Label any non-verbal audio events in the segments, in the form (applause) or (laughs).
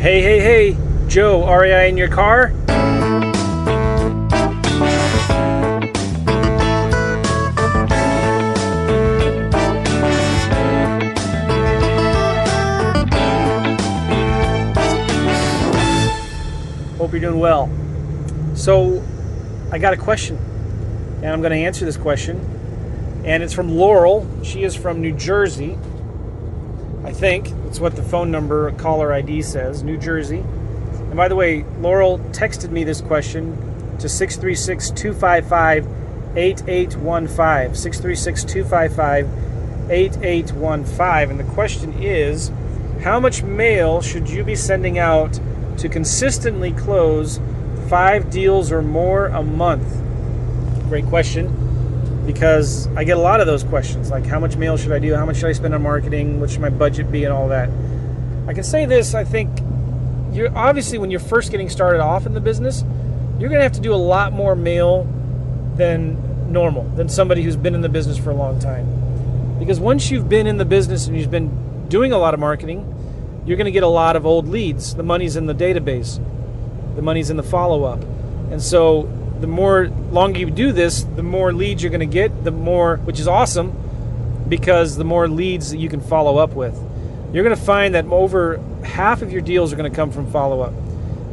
Hey, hey, hey, Joe, REI in your car? Hope you're doing well. So, I got a question, and I'm going to answer this question. And it's from Laurel. She is from New Jersey. I think it's what the phone number caller ID says, New Jersey. And by the way, Laurel texted me this question to 636 255 8815. 636 255 8815. And the question is How much mail should you be sending out to consistently close five deals or more a month? Great question because I get a lot of those questions like how much mail should I do? How much should I spend on marketing? What should my budget be and all that? I can say this, I think you're obviously when you're first getting started off in the business, you're going to have to do a lot more mail than normal, than somebody who's been in the business for a long time. Because once you've been in the business and you've been doing a lot of marketing, you're going to get a lot of old leads. The money's in the database. The money's in the follow-up. And so the more longer you do this, the more leads you're going to get, the more, which is awesome because the more leads that you can follow up with. You're going to find that over half of your deals are going to come from follow up.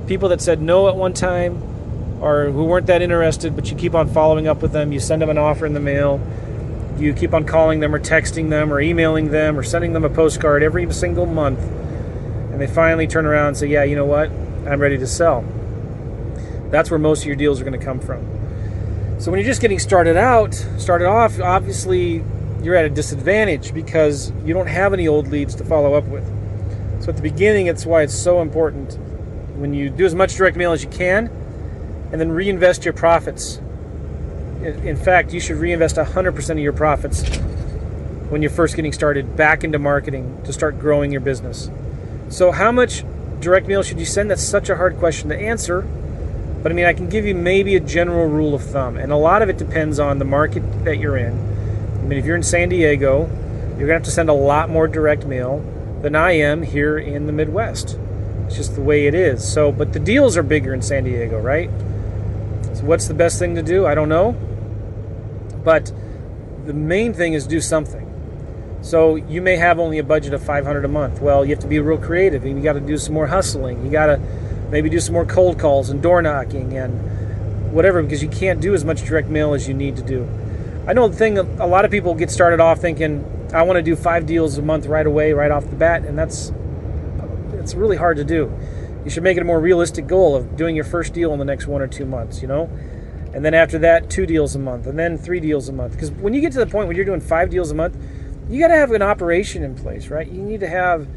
People that said no at one time or who weren't that interested, but you keep on following up with them, you send them an offer in the mail, you keep on calling them or texting them or emailing them or sending them a postcard every single month. And they finally turn around and say, Yeah, you know what? I'm ready to sell. That's where most of your deals are going to come from. So when you're just getting started out, started off, obviously you're at a disadvantage because you don't have any old leads to follow up with. So at the beginning, it's why it's so important when you do as much direct mail as you can and then reinvest your profits. In fact, you should reinvest 100% of your profits when you're first getting started back into marketing to start growing your business. So, how much direct mail should you send? That's such a hard question to answer. But I mean, I can give you maybe a general rule of thumb, and a lot of it depends on the market that you're in. I mean, if you're in San Diego, you're going to have to send a lot more direct mail than I am here in the Midwest. It's just the way it is. So, but the deals are bigger in San Diego, right? So, what's the best thing to do? I don't know. But the main thing is do something. So, you may have only a budget of 500 a month. Well, you have to be real creative and you got to do some more hustling. You got to maybe do some more cold calls and door knocking and whatever because you can't do as much direct mail as you need to do. I know the thing a lot of people get started off thinking I want to do 5 deals a month right away right off the bat and that's it's really hard to do. You should make it a more realistic goal of doing your first deal in the next 1 or 2 months, you know? And then after that, 2 deals a month and then 3 deals a month because when you get to the point where you're doing 5 deals a month, you got to have an operation in place, right? You need to have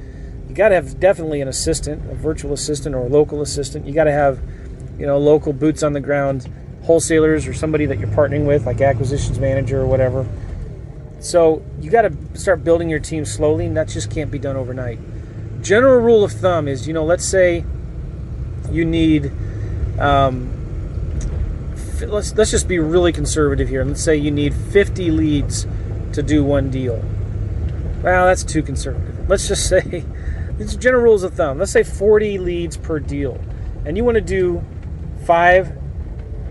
you got to have definitely an assistant, a virtual assistant or a local assistant. You got to have, you know, local boots on the ground wholesalers or somebody that you're partnering with, like acquisitions manager or whatever. So you got to start building your team slowly, and that just can't be done overnight. General rule of thumb is, you know, let's say you need, um, let's let's just be really conservative here. Let's say you need 50 leads to do one deal. Well, that's too conservative. Let's just (laughs) say these are general rules of thumb. Let's say 40 leads per deal. And you want to do five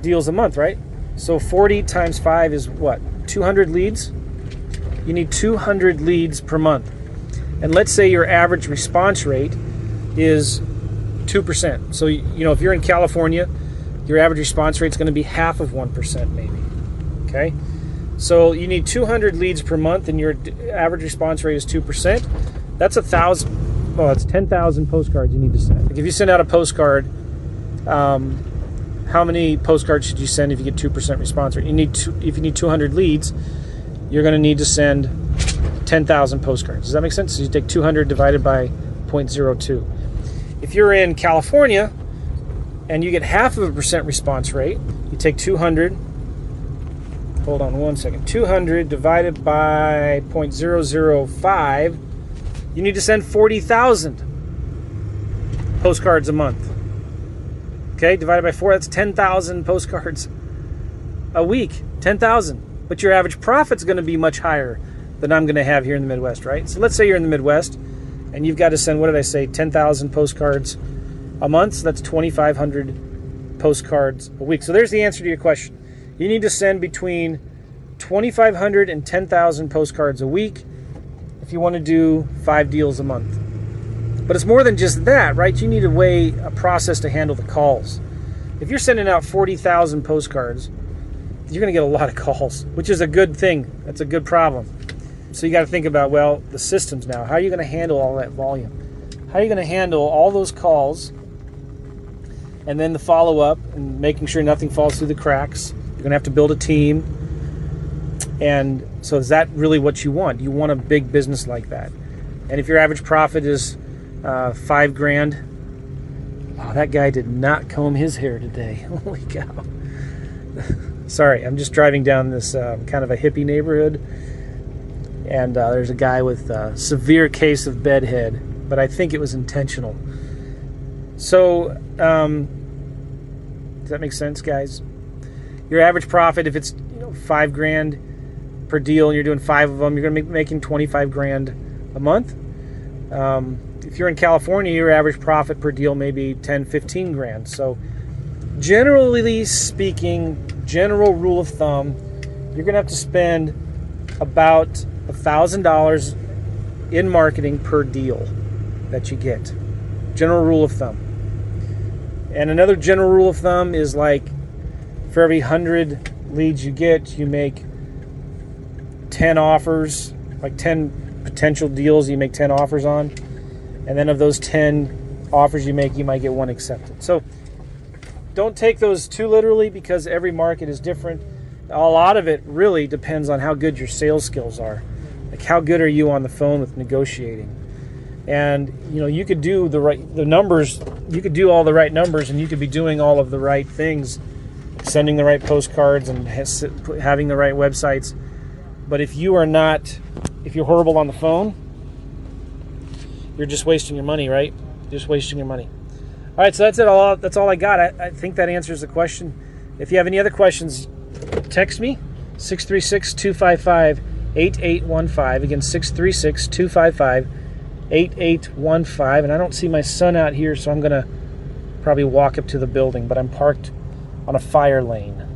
deals a month, right? So 40 times 5 is what? 200 leads? You need 200 leads per month. And let's say your average response rate is 2%. So, you know, if you're in California, your average response rate is going to be half of 1% maybe. Okay? So you need 200 leads per month and your average response rate is 2%. That's a thousand well, it's 10,000 postcards you need to send. Like if you send out a postcard, um, how many postcards should you send if you get 2% response rate? You need two, if you need 200 leads, you're going to need to send 10,000 postcards. Does that make sense? So you take 200 divided by 0.02. If you're in California and you get half of a percent response rate, you take 200 hold on one second 200 divided by 0.005 you need to send 40,000 postcards a month. Okay, divided by four, that's 10,000 postcards a week. 10,000. But your average profit's going to be much higher than I'm going to have here in the Midwest, right? So let's say you're in the Midwest and you've got to send what did I say, 10,000 postcards a month. So that's 2,500 postcards a week. So there's the answer to your question. You need to send between 2,500 and 10,000 postcards a week if you want to do five deals a month. But it's more than just that, right? You need a way, a process to handle the calls. If you're sending out 40,000 postcards, you're going to get a lot of (laughs) calls, which is a good thing. That's a good problem. So you got to think about, well, the systems now. How are you going to handle all that volume? How are you going to handle all those calls and then the follow up and making sure nothing falls through the cracks? You're going to have to build a team. And so, is that really what you want? You want a big business like that. And if your average profit is uh, five grand, oh, that guy did not comb his hair today. (laughs) Holy cow. (laughs) Sorry, I'm just driving down this um, kind of a hippie neighborhood, and uh, there's a guy with a severe case of bedhead, but I think it was intentional. So, um, does that make sense, guys? Your average profit, if it's you know five grand per deal, and you're doing five of them, you're going to be making 25 grand a month. Um, if you're in California, your average profit per deal may be 10, 15 grand. So, generally speaking, general rule of thumb, you're going to have to spend about $1,000 in marketing per deal that you get. General rule of thumb. And another general rule of thumb is like for every 100 leads you get, you make 10 offers, like 10 potential deals you make 10 offers on. And then of those 10 offers you make, you might get one accepted. So don't take those too literally because every market is different. A lot of it really depends on how good your sales skills are. Like how good are you on the phone with negotiating? And you know, you could do the right the numbers, you could do all the right numbers and you could be doing all of the right things, sending the right postcards and having the right websites. But if you are not if you're horrible on the phone, you're just wasting your money, right? You're just wasting your money. All right, so that's it. All that's all I got. I, I think that answers the question. If you have any other questions, text me 636 255 8815. Again, 636 255 8815. And I don't see my son out here, so I'm going to probably walk up to the building, but I'm parked on a fire lane.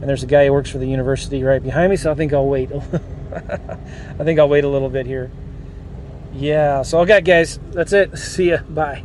And there's a guy who works for the university right behind me, so I think I'll wait. (laughs) I think I'll wait a little bit here. Yeah, so okay, guys, that's it. (laughs) See ya. Bye.